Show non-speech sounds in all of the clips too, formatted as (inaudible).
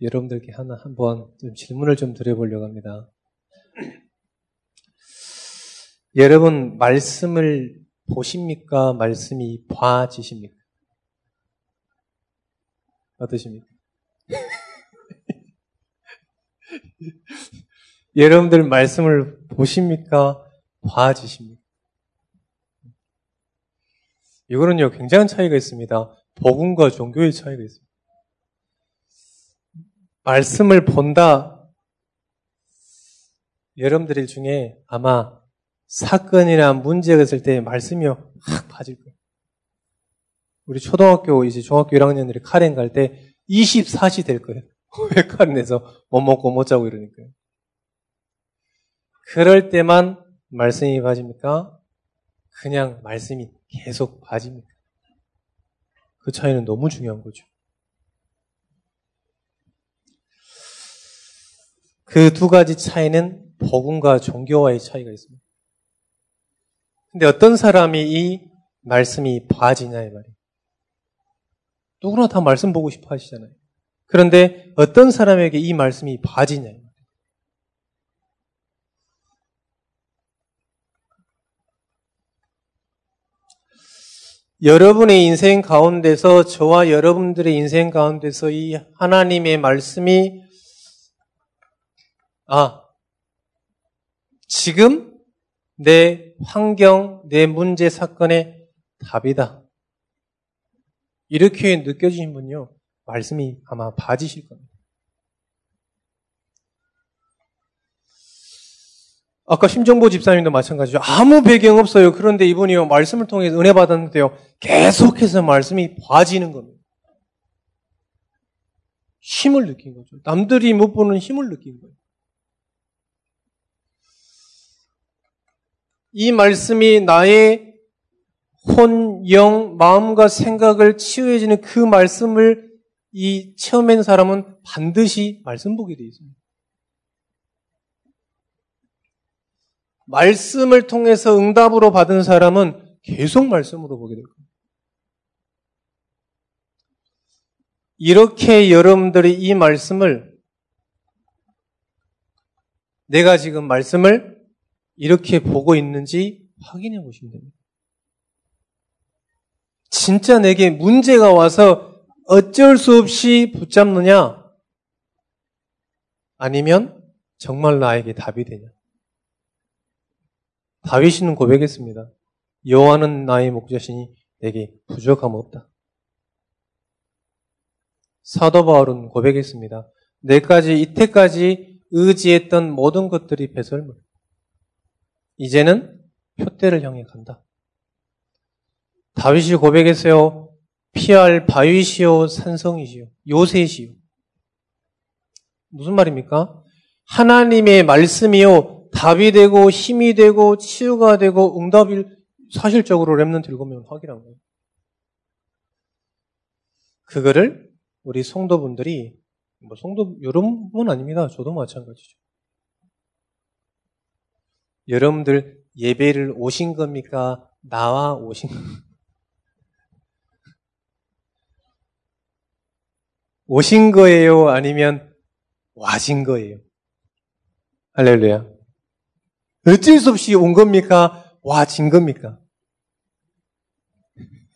여러분들께 하나 한번 좀 질문을 좀 드려보려고 합니다. 여러분 말씀을 보십니까? 말씀이 봐지십니까? 어떠십니까? (laughs) 여러분들 말씀을 보십니까? 봐지십니까? 이거는요, 굉장한 차이가 있습니다. 복음과 종교의 차이가 있습니다. 말씀을 본다. 여러분들 중에 아마 사건이나 문제가 있을 때 말씀이요, 확 빠질 거예요. 우리 초등학교, 이제 중학교 1학년들이 카렌 갈 때 24시 될 거예요. (laughs) 왜 카렌에서 못 먹고 못 자고 이러니까요. 그럴 때만 말씀이 빠집니까? 그냥 말씀이 계속 빠집니까? 그 차이는 너무 중요한 거죠. 그 두 가지 차이는 복음과 종교와의 차이가 있습니다. 근데 어떤 사람이 이 말씀이 봐지냐 이 말이에요. 누구나 다 말씀 보고 싶어 하시잖아요. 그런데 어떤 사람에게 이 말씀이 봐지냐 여러분의 인생 가운데서 저와 여러분들의 인생 가운데서 이 하나님의 말씀이 아 지금 내 환경, 내 문제 사건의 답이다. 이렇게 느껴지신 분요 말씀이 아마 봐지실 겁니다. 아까 심정보 집사님도 마찬가지죠. 아무 배경 없어요. 그런데 이분이요, 말씀을 통해 은혜 받았는데요, 계속해서 말씀이 봐지는 겁니다. 힘을 느낀 거죠. 남들이 못 보는 힘을 느낀 거예요. 이 말씀이 나의 혼, 영, 마음과 생각을 치유해주는 그 말씀을 이 체험한 사람은 반드시 말씀 보게 되어 있습니다. 말씀을 통해서 응답으로 받은 사람은 계속 말씀으로 보게 될 겁니다. 이렇게 여러분들이 이 말씀을 내가 지금 말씀을 이렇게 보고 있는지 확인해 보시면 됩니다. 진짜 내게 문제가 와서 어쩔 수 없이 붙잡느냐? 아니면 정말 나에게 답이 되냐? 다윗이는 고백했습니다. 여호와는 나의 목자시니 내게 부족함 없다. 사도 바울은 고백했습니다. 내까지 이때까지 의지했던 모든 것들이 배설물. 이제는 표대를 향해 간다. 다윗이 고백했어요. 피할 바위시오 산성이시오 요새시오. 무슨 말입니까? 하나님의 말씀이요 답이 되고 힘이 되고 치유가 되고 응답이 사실적으로 랩런트 읽으면 확인한 거예요. 그거를 우리 성도분들이 뭐 성도 여러분은 아닙니다. 저도 마찬가지죠. 여러분들 예배를 오신 겁니까? 나와 오신? (laughs) 오신 거예요? 아니면 와신 거예요? 할렐루야. 어쩔 수 없이 온 겁니까? 와, 진 겁니까? (laughs)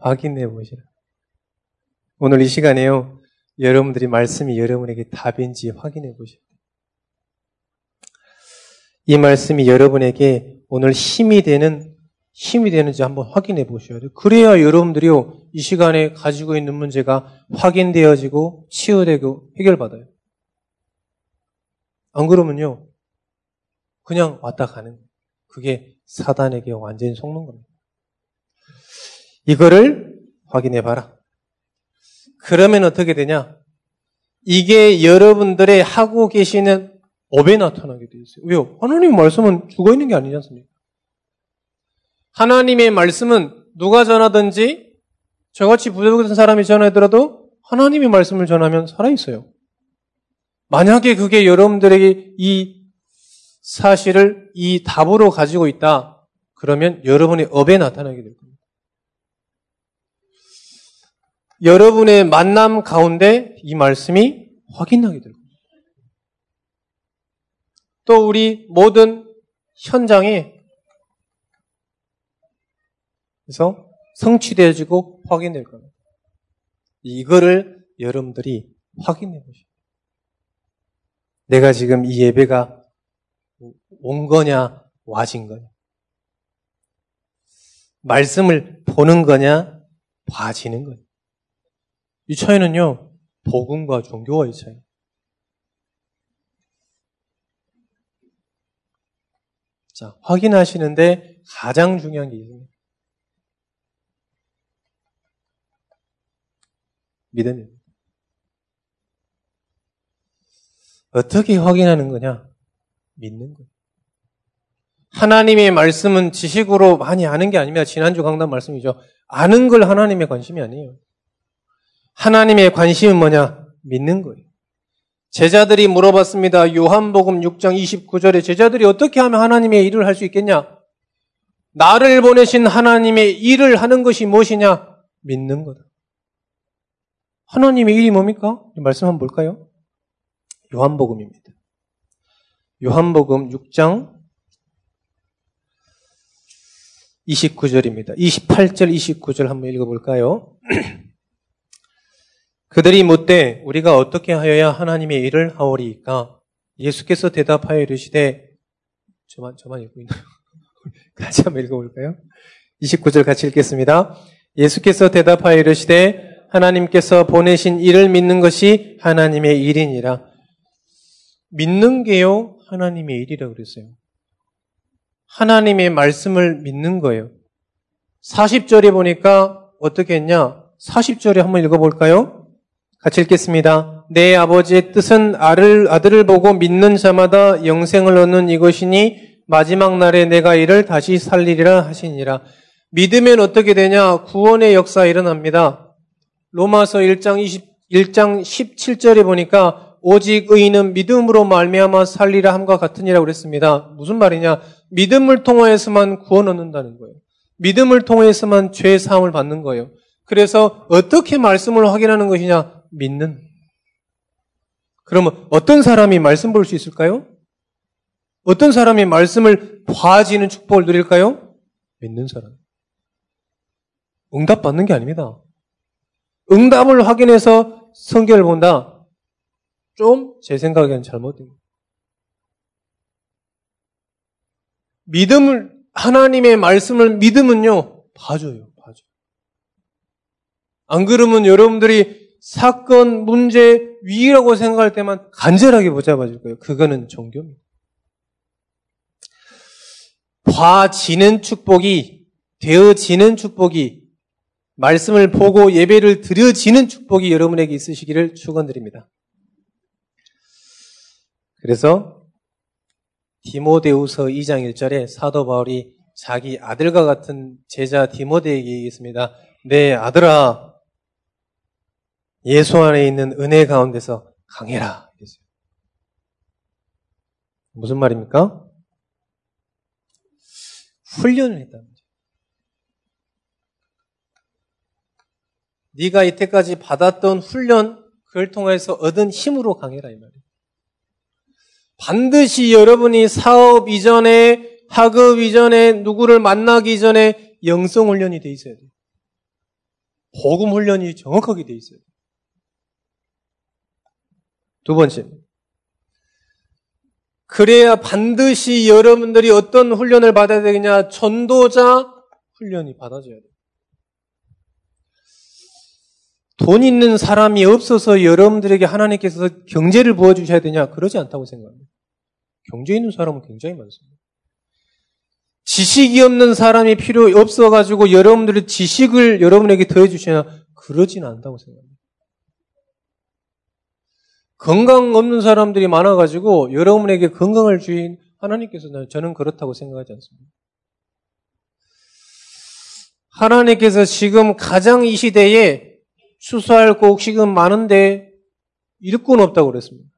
확인해 보시라. 오늘 이 시간에요. 여러분들이 말씀이 여러분에게 답인지 확인해 보시라. 이 말씀이 여러분에게 오늘 힘이 되는 힘이 되는지 한번 확인해 보셔야 돼요. 그래야 여러분들이요, 이 시간에 가지고 있는 문제가 확인되어지고 치유되고 해결받아요. 안 그러면요, 그냥 왔다 가는 그게 사단에게 완전히 속는 겁니다. 이거를 확인해 봐라. 그러면 어떻게 되냐? 이게 여러분들의 하고 계시는 업에 나타나게 되어 있어요. 왜요? 하나님 말씀은 죽어 있는 게 아니지 않습니까? 하나님의 말씀은 누가 전하든지 저같이 부족한 사람이 전하더라도 하나님의 말씀을 전하면 살아있어요. 만약에 그게 여러분들에게 이 사실을 이 답으로 가지고 있다. 그러면 여러분의 업에 나타나게 될 겁니다. 여러분의 만남 가운데 이 말씀이 확인하게 될 겁니다. 또 우리 모든 현장에 그래서 성취되어지고 확인될 겁니다. 이거를 여러분들이 확인해 보시오. 내가 지금 이 예배가 온 거냐, 와진 거냐. 말씀을 보는 거냐, 봐지는 거냐. 이 차이는요, 복음과 종교와의 차이. 자, 확인하시는데 가장 중요한 게 있습니다. 믿음입니다. 어떻게 확인하는 거냐? 믿는 거예요. 하나님의 말씀은 지식으로 많이 아는 게 아닙니다. 지난주 강단 말씀이죠. 아는 걸 하나님의 관심이 아니에요. 하나님의 관심은 뭐냐? 믿는 거예요. 제자들이 물어봤습니다. 요한복음 6장 29절에 제자들이 어떻게 하면 하나님의 일을 할 수 있겠냐? 나를 보내신 하나님의 일을 하는 것이 무엇이냐? 믿는 거다. 하나님의 일이 뭡니까? 말씀 한번 볼까요? 요한복음입니다. 요한복음 6장 29절입니다. 28절, 29절 한번 읽어볼까요? (clears throat) 그들이 묻되 우리가 어떻게 하여야 하나님의 일을 하오리까? 예수께서 대답하여 이르시되 저만 저만 읽고 있나요? (laughs) 같이 한번 읽어볼까요? 29절 같이 읽겠습니다. 예수께서 대답하여 이르시되 하나님께서 보내신 일을 믿는 것이 하나님의 일이니라. 믿는 게요 하나님의 일이라 그랬어요. 하나님의 말씀을 믿는 거예요. 40절에 보니까 어떻게 했냐? 40절에 한번 읽어볼까요? 같이 읽겠습니다. 내 아버지의 뜻은 아들, 아들을 보고 믿는 자마다 영생을 얻는 이것이니 마지막 날에 내가 이를 다시 살리리라 하시니라. 믿으면 어떻게 되냐? 구원의 역사 일어납니다. 로마서 1장 20, 1장 17절에 보니까 오직 의인은 믿음으로 말미암아 살리라 함과 같으니라고 그랬습니다. 무슨 말이냐? 믿음을 통하여서만 구원 얻는다는 거예요. 믿음을 통해서만 죄 사함을 받는 거예요. 그래서 어떻게 말씀을 확인하는 것이냐? 믿는. 그러면 어떤 사람이 말씀 볼 수 있을까요? 어떤 사람이 말씀을 봐지는 축복을 누릴까요? 믿는 사람. 응답 받는 게 아닙니다. 응답을 확인해서 성경을 본다. 좀 제 생각에는 잘못된 거예요. 믿음을 하나님의 말씀을 믿음은요 봐줘요, 봐줘. 안 그러면 여러분들이 사건, 문제, 위라고 생각할 때만 간절하게 붙잡아 줄 거예요. 그거는 종교입니다. 봐지는 축복이 되어지는 축복이 말씀을 보고 예배를 드려지는 축복이 여러분에게 있으시기를 축원드립니다. 그래서 디모데우서 2장 1절에 사도 바울이 자기 아들과 같은 제자 디모데에게 얘기했습니다. 내 아들아, 예수 안에 있는 은혜 가운데서 강해라. 무슨 말입니까? 훈련을 했다는 거죠. 네가 이때까지 받았던 훈련, 그걸 통해서 얻은 힘으로 강해라 이 말이에요. 반드시 여러분이 사업 이전에, 학업 이전에, 누구를 만나기 전에 영성 훈련이 돼 있어야 돼요. 복음 훈련이 정확하게 돼 있어야 돼요. 두 번째. 그래야 반드시 여러분들이 어떤 훈련을 받아야 되겠냐? 전도자 훈련이 받아져야 돼요. 돈 있는 사람이 없어서 여러분들에게 하나님께서 경제를 부어주셔야 되냐? 그러지 않다고 생각합니다. 경제 있는 사람은 굉장히 많습니다. 지식이 없는 사람이 필요 없어가지고 여러분들의 지식을 여러분에게 더해주시냐? 그러지는 않다고 생각합니다. 건강 없는 사람들이 많아가지고 여러분에게 건강을 주인 하나님께서는 저는 그렇다고 생각하지 않습니다. 하나님께서 지금 가장 이 시대에 수사할 곡식은 많은데 일꾼 없다고 그랬습니다.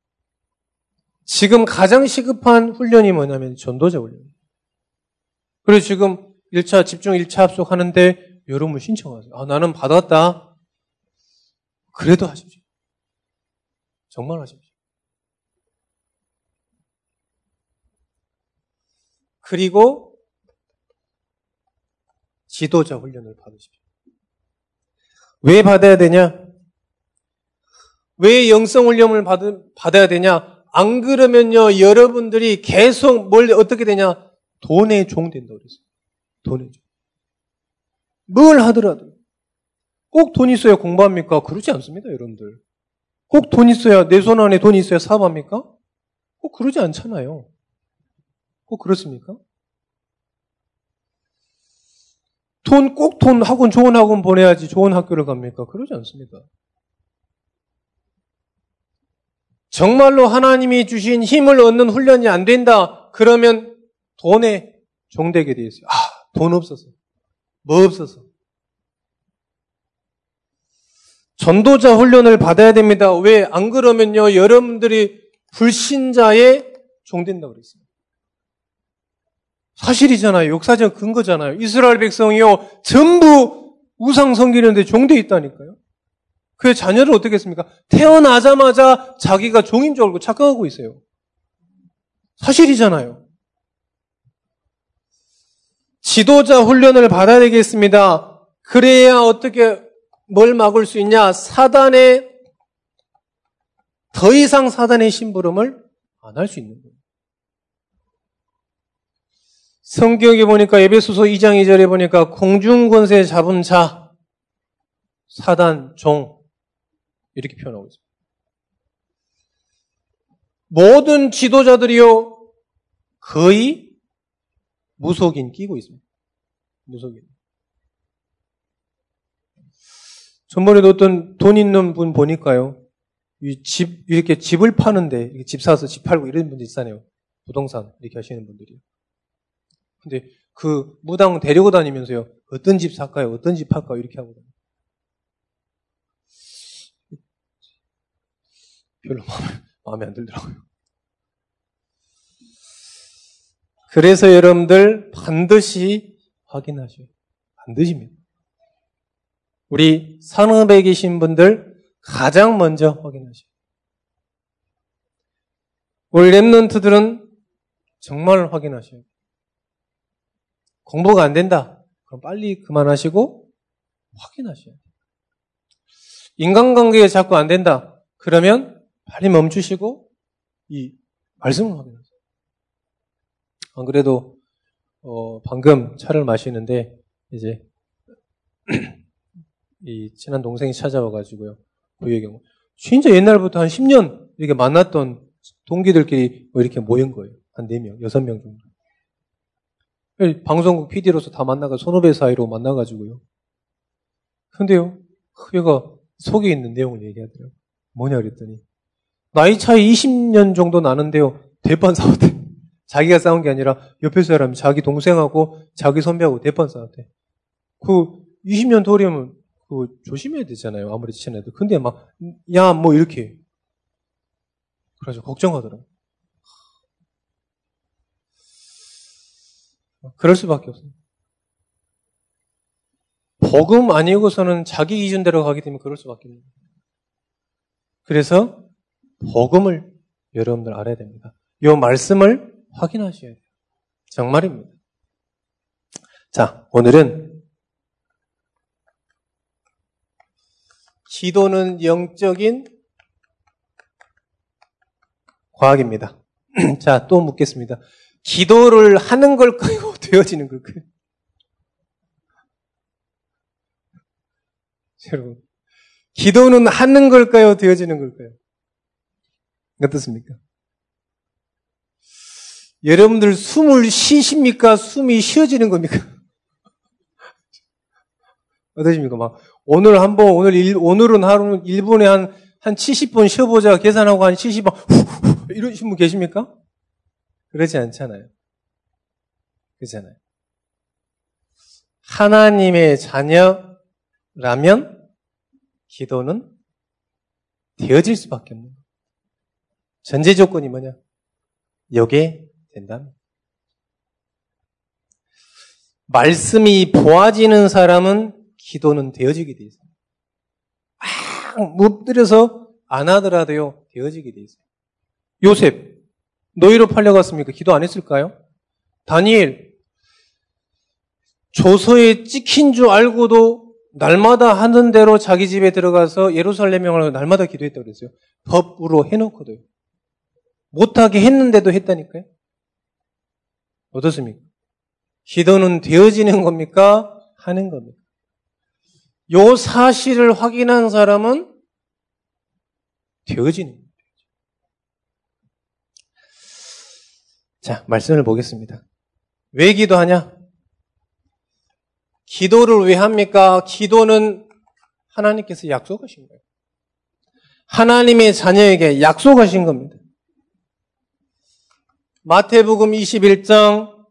지금 가장 시급한 훈련이 뭐냐면 전도자 훈련입니다. 그래서 지금 1차 집중 1차 합숙 하는데 여러분 신청하세요. 아, 나는 받았다. 그래도 하십시오. 정말 하십시오. 그리고 지도자 훈련을 받으십시오. 왜 받아야 되냐? 왜 영성 훈련을 받, 받아야 되냐? 안 그러면요, 여러분들이 계속 뭘 어떻게 되냐? 돈의 종 된다고 그랬어요. 돈의 종. 뭘 하더라도. 꼭 돈 있어야 공부합니까? 그러지 않습니다, 여러분들. 꼭 돈 있어야, 내 손 안에 돈이 있어야 사업합니까? 꼭 그러지 않잖아요. 꼭 그렇습니까? 돈, 꼭 돈 학원, 좋은 학원 보내야지 좋은 학교를 갑니까? 그러지 않습니다. 정말로 하나님이 주신 힘을 얻는 훈련이 안 된다. 그러면 돈에 종되게 되어 있어요. 아, 돈 없어서. 뭐 없어서. 전도자 훈련을 받아야 됩니다. 왜? 안 그러면요, 여러분들이 불신자의 종된다고 그랬어요. 사실이잖아요. 역사적 근거잖아요. 이스라엘 백성이요, 전부 우상 섬기는데 종돼 있다니까요. 그의 자녀를 어떻게 했습니까? 태어나자마자 자기가 종인 줄 알고 착각하고 있어요. 사실이잖아요. 지도자 훈련을 받아야 되겠습니다. 그래야 어떻게 뭘 막을 수 있냐? 사단의 더 이상 사단의 심부름을 안 할 수 있는 거예요. 성경에 보니까 에베소서 2장 2절에 보니까 공중 권세 잡은 자, 사단, 종 이렇게 표현하고 있습니다. 모든 지도자들이요 거의 무속인 끼고 있습니다. 무속인. 전번에도 어떤 돈 있는 분 보니까요. 이 집, 이렇게 집을 파는데, 집 사서 집 팔고 이런 분들 있잖아요. 부동산, 이렇게 하시는 분들이. 근데 그 무당 데리고 다니면서요. 어떤 집 살까요? 어떤 집 팔까요? 이렇게 하고 다녀요. 별로 마음에, 마음에 안 들더라고요. 그래서 여러분들 반드시 확인하셔요. 반드시입니다. 우리 산업에 계신 분들 가장 먼저 확인하셔요. 우리 랩런트들은 정말 확인하셔요. 공부가 안 된다. 그럼 빨리 그만하시고 확인하셔야 돼요. 인간관계가 자꾸 안 된다. 그러면 빨리 멈추시고 이 말씀을 확인하세요. 안 그래도 어, 방금 차를 마시는데 이제 (clears throat) 이 친한 동생이 찾아와가지고요. 그 얘기 진짜 옛날부터 한 10년 이렇게 만났던 동기들끼리 뭐 이렇게 모인 거예요. 한 4명, 6명 정도. 방송국 PD로서 다 만나가 손후배 사이로 만나가지고요. 근데요, 얘가 속에 있는 내용을 얘기하더라고요. 뭐냐 그랬더니 나이 차이 20년 정도 나는데요. 대판 싸웠대. (laughs) 자기가 싸운 게 아니라 옆에 사람이 자기 동생하고 자기 선배하고 대판 싸웠대. 그 20년 돌이면 그 조심해야 되잖아요. 아무리 친해도. 근데 막 야 뭐 이렇게 그래서 걱정하더라고. 그럴 수밖에 없어요. 복음 아니고서는 자기 기준대로 가게 되면 그럴 수밖에 없는. 그래서 복음을 여러분들 알아야 됩니다. 이 말씀을 확인하셔야 돼요. 정말입니다. 자, 오늘은 기도는 영적인 과학입니다. (clears throat) 자, 또 묻겠습니다. 기도를 하는 걸까요? (laughs) 되어지는 걸까요? (laughs) 여러분, 기도는 하는 걸까요? 되어지는 걸까요? 어떻습니까? 여러분들 숨을 쉬십니까? 숨이 쉬어지는 겁니까? (laughs) 어떠십니까? 막, 오늘 한 번, 오늘 일, 오늘은 하루, 1분에 한, 한 70분 쉬어 보자 계산하고 한 70분, 이러신 분 계십니까? 그러지 않잖아요. 그렇잖아요. 하나님의 자녀라면 기도는 되어질 수밖에 없는 거예요. 전제 조건이 뭐냐? 여기에 된다면. 말씀이 보아지는 사람은 기도는 되어지게 돼 있어요. 막딱 엎드려서 안 하더라도요, 되어지게 돼 있어요. 요셉, 노예로 팔려갔습니까? 기도 안 했을까요? 다니엘, 조서에 찍힌 줄 알고도 날마다 하는 대로 자기 집에 들어가서 예루살렘명을 날마다 기도했다고 그랬어요. 법으로 해놓고도요. 못하게 했는데도 했다니까요. 어떻습니까? 기도는 되어지는 겁니까? 하는 겁니까? 요 사실을 확인한 사람은 되어지는 겁니다. 자, 말씀을 보겠습니다. 왜 기도하냐? 기도를 왜 합니까? 기도는 하나님께서 약속하신 거예요. 하나님의 자녀에게 약속하신 겁니다. 마태복음 21장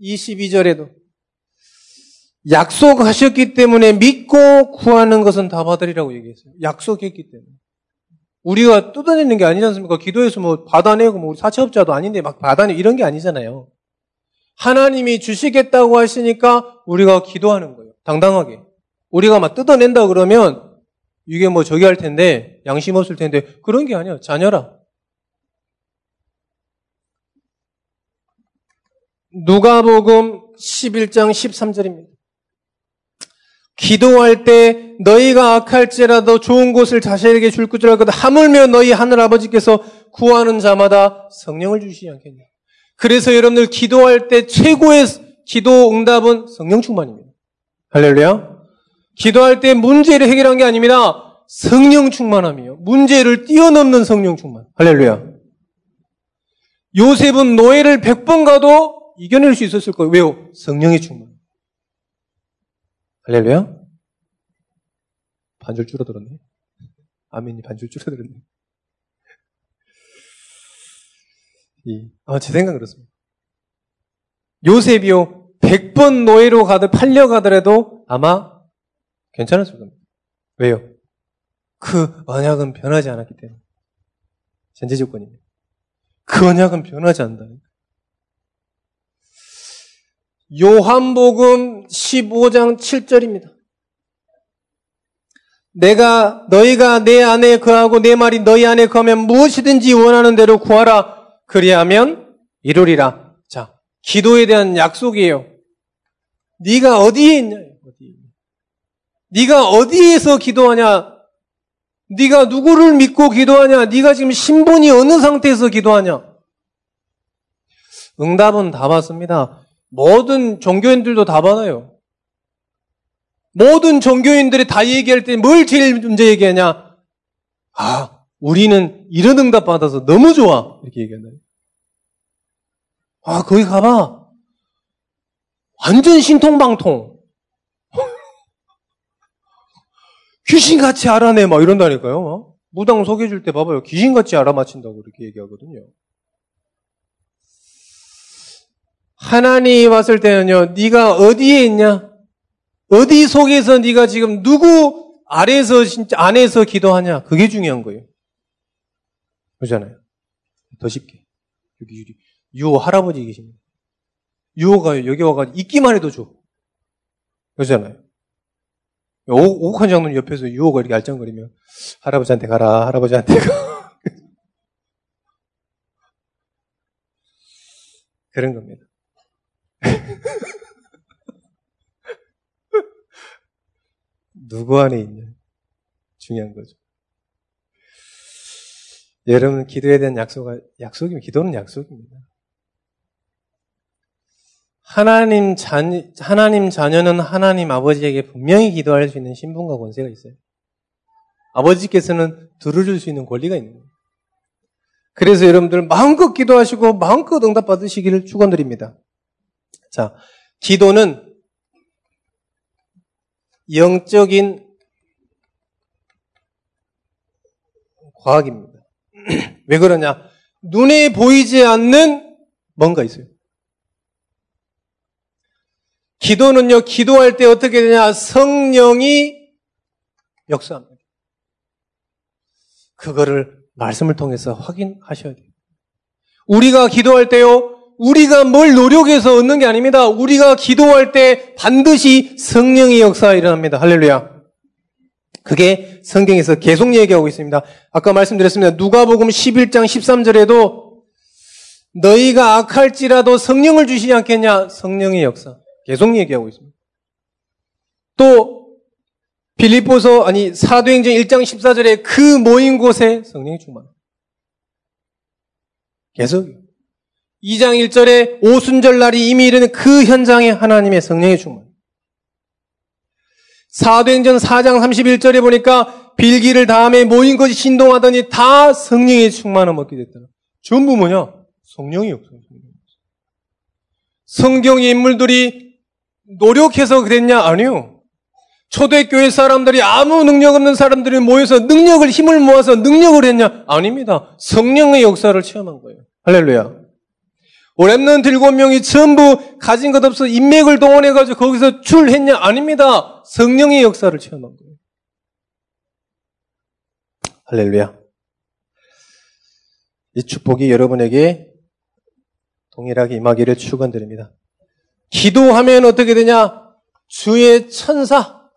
22절에도 약속하셨기 때문에 믿고 구하는 것은 다 받으리라고 얘기했어요. 약속했기 때문에. 우리가 뜯어내는 게 아니지 않습니까? 기도해서 뭐 받아내고 뭐 사채업자도 아닌데 막 받아내 이런 게 아니잖아요. 하나님이 주시겠다고 하시니까 우리가 기도하는 거예요. 당당하게. 우리가 막 뜯어낸다 그러면 이게 뭐 저기 할 텐데 양심 없을 텐데 그런 게 아니야. 자녀라. 누가복음 11장 13절입니다. 기도할 때 너희가 악할지라도 좋은 곳을 자신에게 줄 것을 알거든 하물며 너희 하늘 아버지께서 구하는 자마다 성령을 주시지 않겠냐. 그래서 여러분들 기도할 때 최고의 기도 응답은 성령 충만입니다. 할렐루야. 기도할 때 문제를 해결한 게 아닙니다. 성령 충만함이요. 문제를 뛰어넘는 성령 충만. 할렐루야. 요셉은 노예를 100번 가도 이겨낼 수 있었을 거예요. 왜요? 성령의 충만. 할렐루야? 반절 줄어들었네. 아멘이 반절 줄어들었네. 이, 아, 제 생각은 그렇습니다. 요셉이요, 100번 노예로 가도 팔려가더라도 아마 괜찮았을 겁니다. 왜요? 그 언약은 변하지 않았기 때문에. 전제 조건입니다. 그 언약은 변하지 않는다는 요한복음 15장 7절입니다. 내가 너희가 내 안에 거하고 내 말이 너희 안에 거하면 무엇이든지 원하는 대로 구하라. 그리하면 이루리라. 자, 기도에 대한 약속이에요. 네가 어디에 있냐? 네가 어디에서 기도하냐? 네가 누구를 믿고 기도하냐? 네가 지금 신분이 어느 상태에서 기도하냐? 응답은 다 받습니다. 모든 종교인들도 다 받아요. 모든 종교인들이 다 얘기할 때 뭘 제일 먼저 얘기하냐? 아, 우리는 이런 응답 받아서 너무 좋아. 이렇게 얘기한다. 아, 거기 가봐. 완전 신통방통. (laughs) 귀신같이 알아내, 막 이런다니까요. 무당 소개해줄 때 봐봐요. 귀신같이 알아맞힌다고 이렇게 얘기하거든요. 하나님이 왔을 때는요, 네가 어디에 있냐? 어디 속에서 네가 지금 누구 아래에서 진짜 안에서 기도하냐? 그게 중요한 거예요. 그러잖아요. 더 쉽게. 여기 유호 할아버지 계십니다. 유호가 여기 와가지고 있기만 해도 줘. 그러잖아요. 오곡한 장로님 옆에서 유호가 이렇게 알짱거리면 할아버지한테 가라, 할아버지한테 가. (laughs) 그런 겁니다. (laughs) 누구 안에 있냐? 중요한 거죠. 여러분, 기도에 대한 약속, 약속이면, 기도는 약속입니다. 하나님 자, 하나님 자녀는 하나님 아버지에게 분명히 기도할 수 있는 신분과 권세가 있어요. 아버지께서는 들어줄 수 있는 권리가 있는 거예요. 그래서 여러분들 마음껏 기도하시고 마음껏 응답 받으시기를 축원드립니다. 자, 기도는 영적인 과학입니다. (clears throat) 왜 그러냐? 눈에 보이지 않는 뭔가 있어요. 기도는요, 기도할 때 어떻게 되냐? 성령이 역사합니다. 그거를 말씀을 통해서 확인하셔야 돼요. 우리가 기도할 때요, 우리가 뭘 노력해서 얻는 게 아닙니다. 우리가 기도할 때 반드시 성령의 역사가 일어납니다. 할렐루야. 그게 성경에서 계속 얘기하고 있습니다. 아까 말씀드렸습니다. 누가복음 11장 13절에도 너희가 악할지라도 성령을 주시지 않겠냐? 성령의 역사. 계속 얘기하고 있습니다. 또 빌립보서 아니 사도행전 1장 14절에 그 모인 곳에 성령이 충만. 계속 2장 1절에 오순절 날이 이미 이르는 그 현장에 하나님의 성령이 충만. 사도행전 4장 31절에 보니까 빌기를 다음에 모인 것이 신동하더니 다 성령의 충만을 얻게 됐다. 전부 뭐냐? 성령이 없어. 성경의 인물들이 노력해서 그랬냐? 아니요. 초대교회 사람들이 아무 능력 없는 사람들이 모여서 능력을 힘을 모아서 능력을 했냐? 아닙니다. 성령의 역사를 체험한 거예요. 할렐루야. 오랩는 일곱 명이 전부 가진 것 없어 인맥을 동원해가지고 거기서 출했냐? 아닙니다. 성령의 역사를 체험한 거예요. 할렐루야. 이 축복이 여러분에게 동일하게 임하기를 축원드립니다. 기도하면 어떻게 되냐? 주의 천사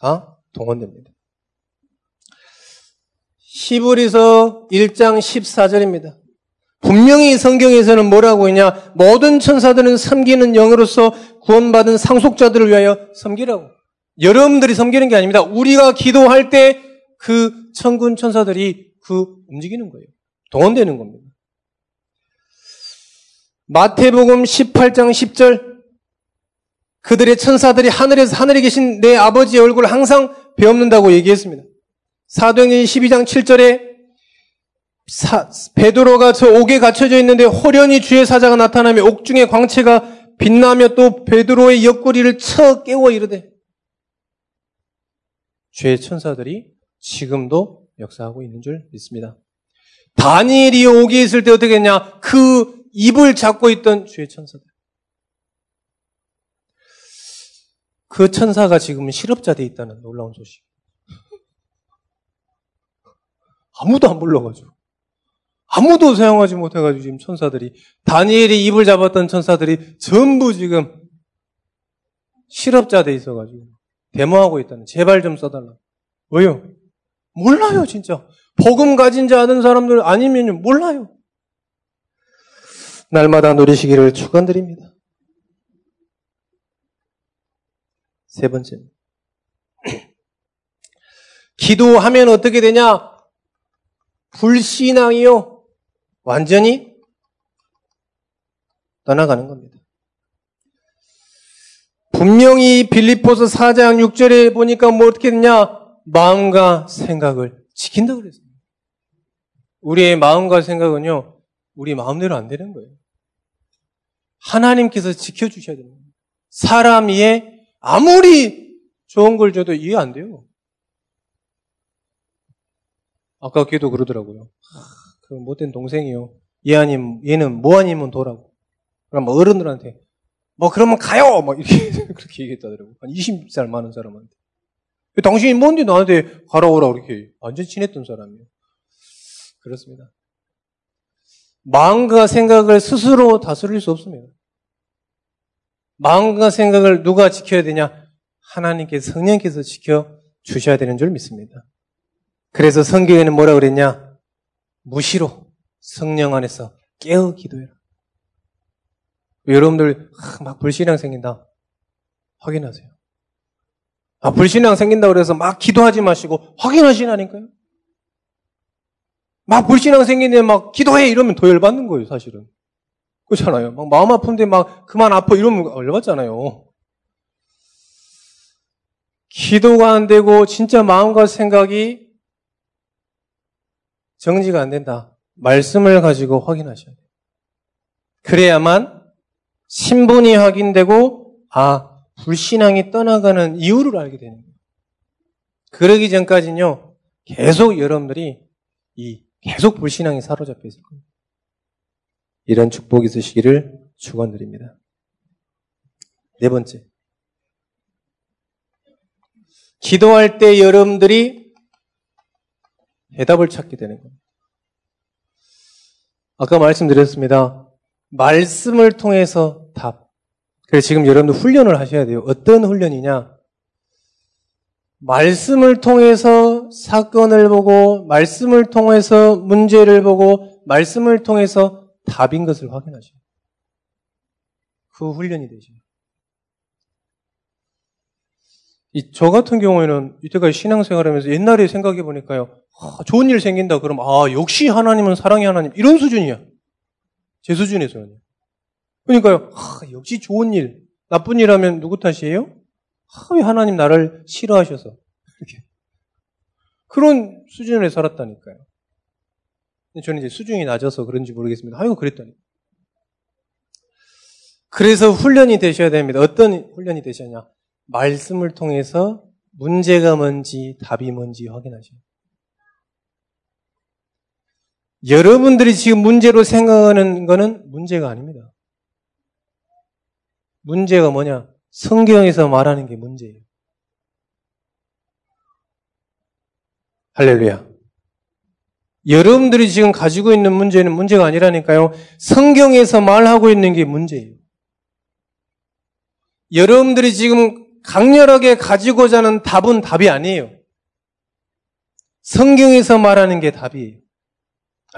아 동원됩니다. 히브리서 1장 14절입니다. 분명히 성경에서는 뭐라고 했냐? 모든 천사들은 섬기는 영으로서 구원받은 상속자들을 위하여 섬기라고. 여러분들이 섬기는 게 아닙니다. 우리가 기도할 때 그 천군 천사들이 그 움직이는 거예요. 동원되는 겁니다. 마태복음 18장 10절 그들의 천사들이 하늘에서 하늘에 계신 내 아버지의 얼굴을 항상 배웠는다고 얘기했습니다. 사도행전 12장 7절에 사, 베드로가 저 옥에 갇혀져 있는데 호련히 주의 사자가 나타나며 옥중의 광채가 빛나며 또 베드로의 옆구리를 쳐 깨워 이르되 주의 천사들이 지금도 역사하고 있는 줄 믿습니다. 다니엘이 옥에 있을 때 어떻게 했냐? 그 입을 잡고 있던 주의 천사들. 그 천사가 지금 실업자 돼 있다는 놀라운 소식. 아무도 안 불러가지고. 아무도 사용하지 못해가지고 지금 천사들이, 다니엘이 입을 잡았던 천사들이 전부 지금 실업자 돼 있어가지고 데모하고 있다는. 제발 좀 써달라. 왜요? 몰라요, 진짜. 복음 가진 자 아는 사람들 아니면 몰라요. 날마다 누리시기를 축원드립니다. 세 번째. (clears throat) 기도하면 어떻게 되냐? 불신앙이요. 완전히 떠나가는 겁니다. 분명히 빌리포스 4장 6절에 보니까 뭐 어떻게 되냐? 마음과 생각을 지킨다고 그랬습니다. 우리의 마음과 생각은요, 우리 마음대로 안 되는 거예요. 하나님께서 지켜주셔야 됩니다. 사람 이에 아무리 좋은 걸 줘도 이해 안 돼요. 아까 걔도 그러더라고요. 그 못된 동생이요. 얘 아님, 얘는 뭐 아니면 도라고. 그럼 뭐 어른들한테, 뭐 그러면 가요! 막 이렇게, (laughs) 그렇게 얘기했다더라고. 한 20살 많은 사람한테. 당신이 뭔데 나한테 가라 오라 그렇게 완전 친했던 사람이에요. 그렇습니다. 마음과 생각을 스스로 다스릴 수 없습니다. 마음과 생각을 누가 지켜야 되냐? 하나님께서 성령께서 지켜 주셔야 되는 줄 믿습니다. 그래서 성경에는 뭐라 그랬냐? 무시로 성령 안에서 깨어 기도해라. 여러분들 막 불신앙 생긴다. 확인하세요. 아, 불신앙 생긴다 그래서 막 기도하지 마시고 확인하시라니까요. 막 불신앙 생기는데 막 기도해 이러면 더 열받는 거예요, 사실은. 그렇잖아요. 막 마음 아픈데 막 그만 아파 이러면 열받잖아요. 기도가 안 되고 진짜 마음과 생각이 정지가 안 된다. 말씀을 가지고 확인하셔야 돼요. 그래야만 신분이 확인되고 아 불신앙이 떠나가는 이유를 알게 되는 거예요. 그러기 전까지는요 계속 여러분들이 이 계속 불신앙이 사로잡혀 있을 겁니다. 이런 축복이 있으시기를 축원드립니다. 네 번째. 기도할 때 여러분들이 대답을 찾게 되는 겁니다. 아까 말씀드렸습니다. 말씀을 통해서 답. 그래서 지금 여러분들 훈련을 하셔야 돼요. 어떤 훈련이냐? 말씀을 통해서 사건을 보고, 말씀을 통해서 문제를 보고, 말씀을 통해서 답인 것을 확인하죠. 그 훈련이 되죠. 이, 저 같은 경우에는 이때까지 신앙생활 하면서 옛날에 생각해 보니까요, 아, 좋은 일 생긴다 그러면, 아, 역시 하나님은 사랑의 하나님. 이런 수준이야. 제 수준에서는. 그러니까요, 아, 역시 좋은 일. 나쁜 일 하면 누구 탓이에요? 아, 왜 하나님 나를 싫어하셔서. 이렇게. 그런 수준에 살았다니까요. 저는 이제 수준이 낮아서 그런지 모르겠습니다. 아이고, 그랬더니. 그래서 훈련이 되셔야 됩니다. 어떤 훈련이 되셨냐? 말씀을 통해서 문제가 뭔지 답이 뭔지 확인하셔요. 여러분들이 지금 문제로 생각하는 것은 문제가 아닙니다. 문제가 뭐냐? 성경에서 말하는 게 문제예요. 할렐루야. 여러분들이 지금 가지고 있는 문제는 문제가 아니라니까요. 성경에서 말하고 있는 게 문제예요. 여러분들이 지금 강렬하게 가지고자 하는 답은 답이 아니에요. 성경에서 말하는 게 답이에요.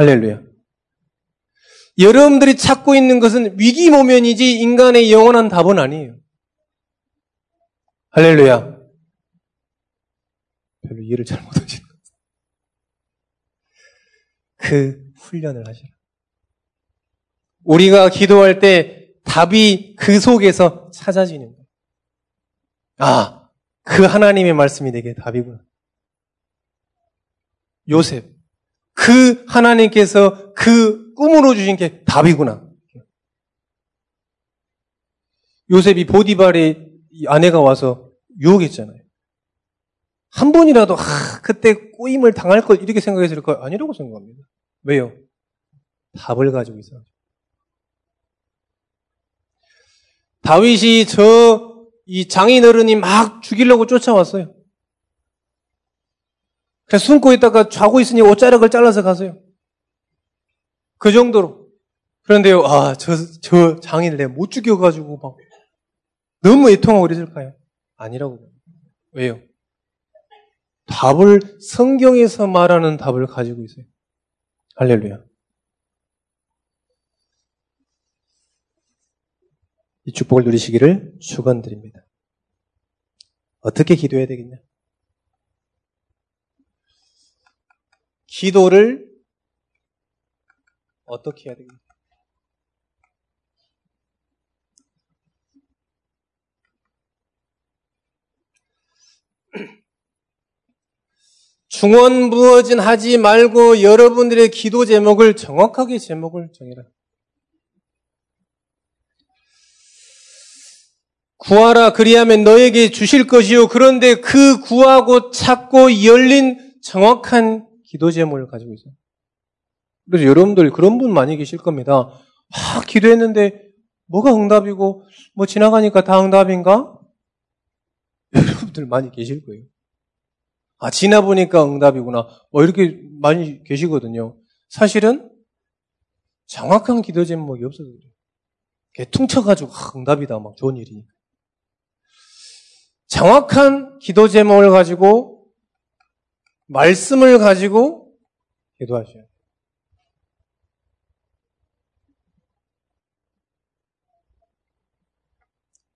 할렐루야. 여러분들이 찾고 있는 것은 위기모면이지 인간의 영원한 답은 아니에요. 할렐루야. 별로 이해를 잘 못하시는 것 같아요. 그 훈련을 하시라. 우리가 기도할 때 답이 그 속에서 찾아지는 거예요. 아, 그 하나님의 말씀이 내게 답이구나. 요셉. 그 하나님께서 그 꿈으로 주신 게 답이구나. 요셉이 보디발의 아내가 와서 유혹했잖아요. 한 번이라도 아, 그때 꼬임을 당할 걸 이렇게 생각했을 거 아니라고 생각합니다. 왜요? 답을 가지고 있어. 다윗이 저 이 장인 어른이 막 죽이려고 쫓아왔어요. 그래서 숨고 있다가 자고 있으니 옷자락을 잘라서 가세요. 그 정도로. 그런데요, 아, 저, 저 장인을 내가 못 죽여가지고 막 너무 애통하고 그랬을까요? 아니라고. 왜요? 답을 성경에서 말하는 답을 가지고 있어요. 할렐루야. 이 축복을 누리시기를 축원드립니다. 어떻게 기도해야 되겠냐? 기도를 어떻게 해야 되겠냐? (clears throat) 중원 부어진 하지 말고 여러분들의 기도 제목을 정확하게 제목을 정해라. 구하라 그리하면 너에게 주실 것이요 그런데 그 구하고 찾고 열린 정확한 기도 제목을 가지고 있어요. 그래서 여러분들 그런 분 많이 계실 겁니다. 아, 기도했는데 뭐가 응답이고 뭐 지나가니까 다 응답인가? (laughs) 여러분들 많이 계실 거예요. 아, 지나보니까 응답이구나. 뭐 이렇게 많이 계시거든요. 사실은 정확한 기도 제목이 없어서 그래요. 퉁쳐가지고 아, 응답이다. 막 좋은 일이니까. 정확한 기도 제목을 가지고 말씀을 가지고 기도하셔야 돼요.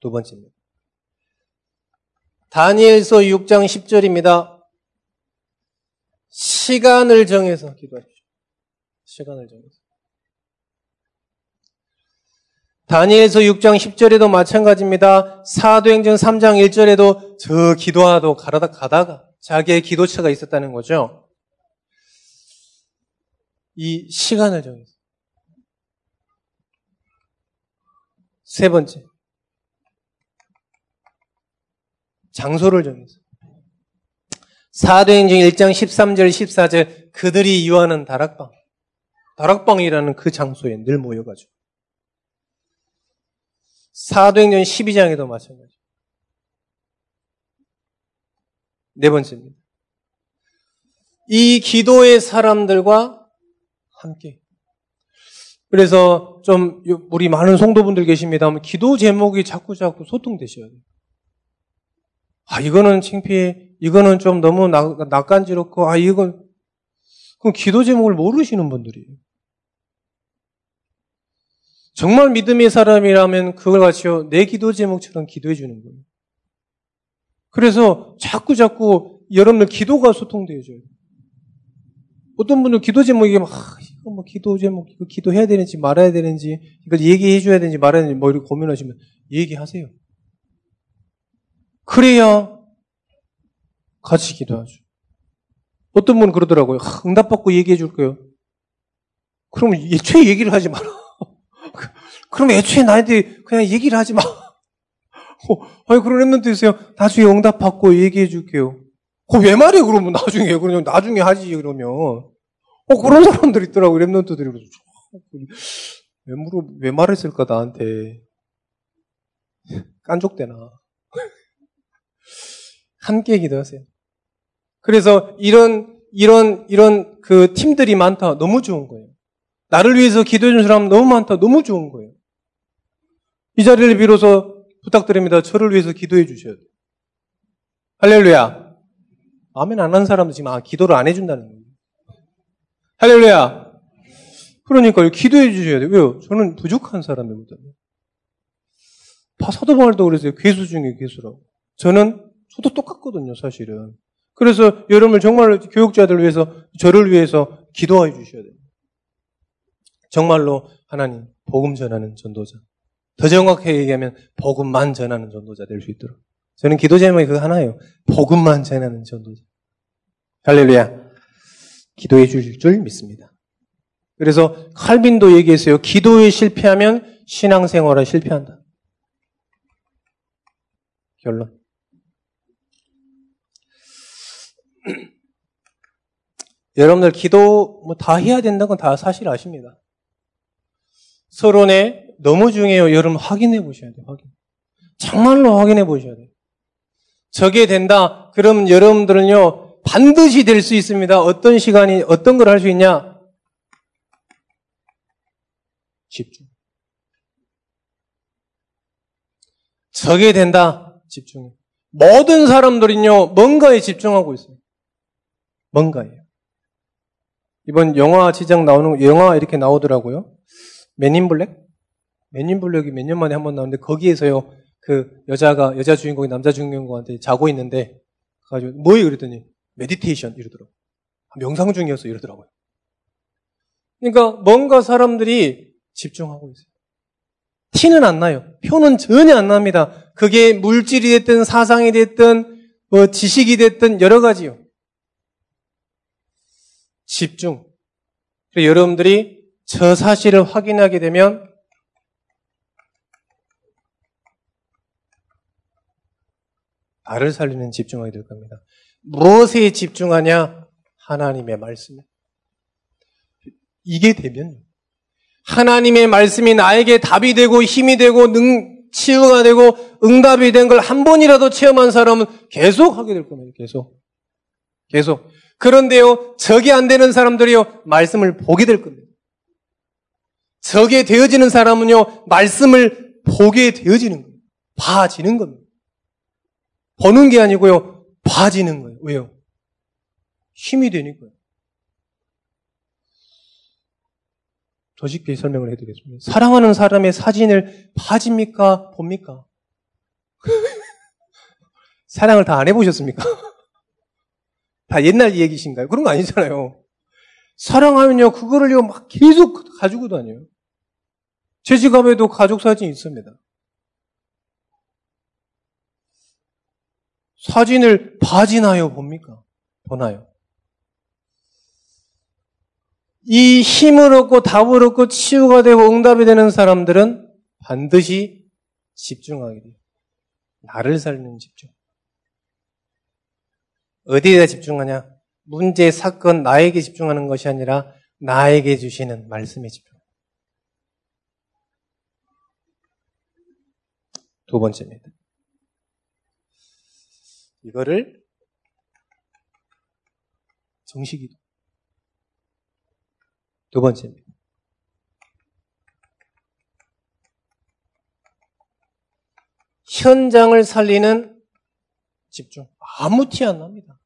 두 번째입니다. 다니엘서 6장 10절입니다. 시간을 정해서 기도하십시오. 시간을 정해서. 다니엘서 6장 10절에도 마찬가지입니다. 사도행전 3장 1절에도 저 기도하도 가다가 자기의 기도처가 있었다는 거죠. 이 시간을 정해서. 세 번째. 장소를 정해서. 사도행전 1장 13절, 14절, 그들이 유하는 다락방. 다락방이라는 그 장소에 늘 모여가지고. 사도행전 12장에도 마찬가지. 네 번째입니다. 이 기도의 사람들과 함께. 그래서 좀 우리 많은 성도분들 계십니다. 기도 제목이 자꾸 자꾸 소통되셔야 돼요. 아, 이거는 창피해. 이거는 좀 너무 나, 낯간지럽고, 아, 이건, 그럼 기도 제목을 모르시는 분들이에요. 정말 믿음의 사람이라면 그걸 같이요, 내 기도 제목처럼 기도해 주는 거예요. 그래서 자꾸 자꾸 여러분들 기도가 소통되어져요. 어떤 분은 기도 제목이 막, 아, 이거 뭐 기도 제목, 이거 기도해야 되는지 말아야 되는지, 이걸 얘기해 줘야 되는지 말아야 되는지 뭐 이렇게 고민하시면 얘기하세요. 그래야 같이 기도하죠. 어떤 분은 그러더라고요. 응답받고 얘기해 줄 거예요. 그럼 애초에 얘기를 하지 마라. (laughs) 그럼 애초에 나한테 그냥 얘기를 하지 마. 어, 아니, 그런 랩런트 있어요. 나중에 응답받고 얘기해 줄게요. 어, 왜 말해, 그러면 나중에. 그러면 나중에 하지, 그러면. 어, 그런 사람들 있더라고, 랩런트들이. 그래서, 왜 물어, 왜 말했을까, 나한테. 깐족대나. 함께 (laughs) 기도하세요. 그래서 이런, 이런, 이런 그 팀들이 많다. 너무 좋은 거예요. 나를 위해서 기도해준 사람 너무 많다. 너무 좋은 거예요. 이 자리를 빌어서 부탁드립니다. 저를 위해서 기도해 주셔야 돼요. 할렐루야. 아멘 안 한 사람도 지금 아, 기도를 안 해준다는 거예요. 할렐루야. 그러니까요. 기도해 주셔야 돼요. 왜요? 저는 부족한 사람이거든요. 사도 바울도 그랬어요. 괴수 중에 괴수라고. 저는 저도 똑같거든요, 사실은. 그래서 여러분을 정말 교육자들 위해서, 저를 위해서 기도해 주셔야 돼요. 정말로 하나님, 복음 전하는 전도자. 더 정확하게 얘기하면 복음만 전하는 전도자 될 수 있도록. 저는 기도 제목이 그거 하나예요. 복음만 전하는 전도자. 할렐루야. 기도해 주실 줄 믿습니다. 그래서 칼빈도 얘기했어요. 기도에 실패하면 신앙생활에 실패한다. 결론. (clears throat) 여러분들 기도 뭐 다 해야 된다는 건 다 사실 아십니다. 서론에 너무 중요해요. 여러분 확인해 보셔야 돼요. 확인. 정말로 확인해 보셔야 돼요. 저게 된다. 그럼 여러분들은요 반드시 될 수 있습니다. 어떤 시간이 어떤 걸 할 수 있냐? 집중. 저게 된다. 집중해. 모든 사람들은요 뭔가에 집중하고 있어요. 뭔가예요. 이번 영화 지정 나오는 영화 이렇게 나오더라고요. Men in Black? Men in Black이 몇 년 만에 한 번 나오는데 거기에서요 그 여자가 여자 주인공이 남자 주인공한테 자고 있는데 가지고 뭐예요 그랬더니 meditation 이러더라고. 명상 중이어서 이러더라고요. 그러니까 뭔가 사람들이 집중하고 있어요. 티는 안 나요. 표는 전혀 안 납니다. 그게 물질이 됐든 사상이 됐든 뭐 지식이 됐든 여러 가지요. 집중. 여러분들이 저 사실을 확인하게 되면 나를 살리는 집중하게 될 겁니다. 무엇에 집중하냐? 하나님의 말씀. 이게 되면 하나님의 말씀이 나에게 답이 되고 힘이 되고 능 치유가 되고 응답이 된 걸 한 번이라도 체험한 사람은 계속 하게 될 겁니다. 계속. 계속. 그런데요, 적이 안 되는 사람들이요, 말씀을 보게 될 겁니다. 적이 되어지는 사람은요, 말씀을 보게 되어지는 거예요. 봐지는 겁니다. 보는 게 아니고요, 봐지는 거예요. 왜요? 힘이 되니까요. 더 쉽게 설명을 해드리겠습니다. 사랑하는 사람의 사진을 봐집니까? 봅니까? (laughs) 사랑을 다 안 해보셨습니까? (laughs) 다 옛날 얘기신가요? 그런 거 아니잖아요. 사랑하면요, 그거를요, 막 계속 가지고 다녀요. 제 지갑에도 가족 사진이 있습니다. 사진을 봐지나요? 봅니까? 보나요? 이 힘을 얻고 답을 얻고 치유가 되고 응답이 되는 사람들은 반드시 집중하게 돼요. 나를 살리는 집중. 어디에다 집중하냐? 문제, 사건, 나에게 집중하는 것이 아니라 나에게 주시는 말씀에 집중. 두 번째입니다. 이거를 정식이도. 두 번째입니다. 현장을 살리는 집중. 아무 티 안 납니다.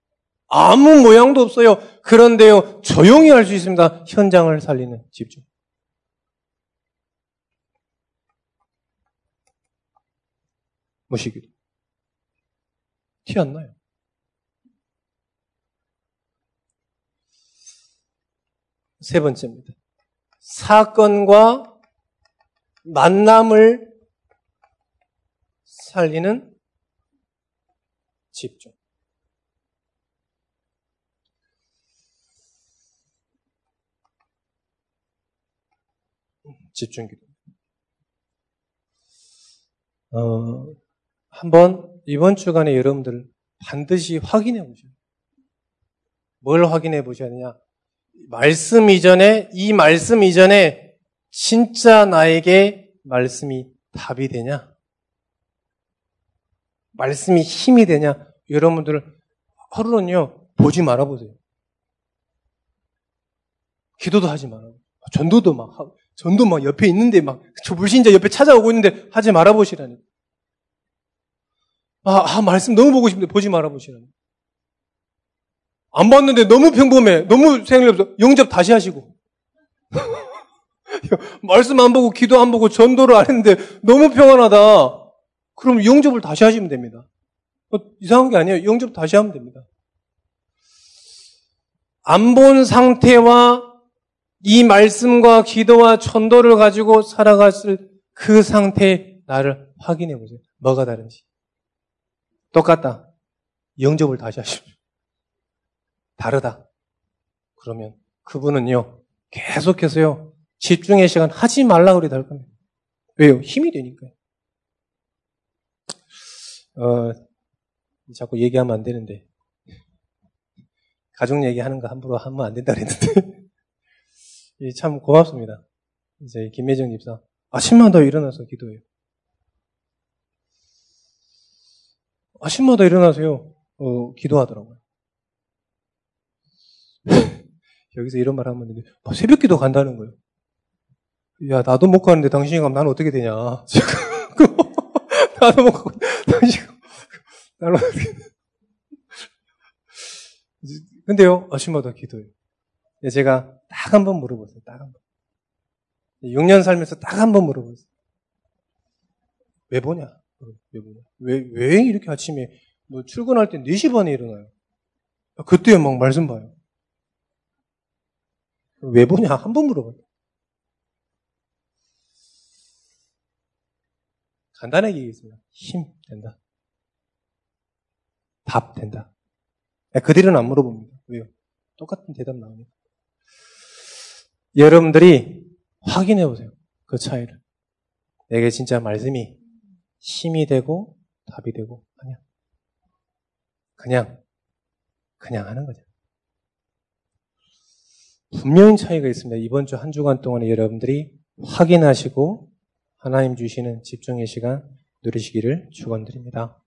아무 모양도 없어요. 그런데요, 조용히 할 수 있습니다. 현장을 살리는 집중. 무시기도. 티 안 나요. 세 번째입니다. 사건과 만남을 살리는 집중. 집중 기도. 어, 한번 이번 주간에 여러분들 반드시 확인해 보셔요. 뭘 확인해 보셔야 되냐? 말씀 이전에, 이 말씀 이전에 진짜 나에게 말씀이 답이 되냐? 말씀이 힘이 되냐? 여러분들 하루는요, 보지 말아보세요. 기도도 하지 말아요. 전도도 막 전도 막 옆에 있는데 막, 저 불신자 옆에 찾아오고 있는데 하지 말아보시라니. 아, 아, 말씀 너무 보고 싶은데 보지 말아 보시라니. 안 봤는데 너무 평범해. 너무 생일 없어. 영접 다시 하시고. (laughs) 말씀 안 보고 기도 안 보고 전도를 안 했는데 너무 평안하다. 그럼 영접을 다시 하시면 됩니다. 어, 이상한 게 아니에요. 영접 다시 하면 됩니다. 안 본 상태와 이 말씀과 기도와 전도를 가지고 살아갔을 그 상태의 나를 확인해 보세요. 뭐가 다른지. 똑같다. 영접을 다시 하십시오. 다르다. 그러면 그분은요, 계속해서요, 집중의 시간 하지 말라 그래 달 겁니다. 왜요? 힘이 되니까요. 어, 자꾸 얘기하면 안 되는데. 가족 얘기하는 거 함부로 하면 안 된다 그랬는데. (laughs) 참 고맙습니다. 이제 김혜정 집사. 아침마다 일어나서 기도해요. 아침마다 일어나세요. 어, 기도하더라고요. (laughs) 여기서 이런 말 하면 뭐 새벽 기도 간다는 거예요. 야, 나도 못 가는데 당신이 가면 나는 어떻게 되냐. (laughs) 나도 못 가고, 당신, 나는 어떻게. 근데요, 아침마다 기도해요. 제가 딱 한 번 물어보세요. 딱 한 번. 6년 살면서 딱 한 번 물어보세요. 왜 보냐? 왜? 왜, 왜 이렇게 아침에, 뭐 출근할 때 4시 반에 일어나요? 그때 막 말씀 봐요. 왜 보냐? 한 번 물어봐요. 간단하게 얘기했습니다. 힘 된다. 답 된다. 그들은 안 물어봅니다. 왜요? 똑같은 대답 나옵니다. 여러분들이 확인해 보세요. 그 차이를. 내게 진짜 말씀이 힘이 되고 답이 되고 그냥 그냥 그냥 하는 거죠. 분명히 차이가 있습니다. 이번 주 한 주간 동안에 여러분들이 확인하시고 하나님 주시는 집중의 시간 누리시기를 축원드립니다.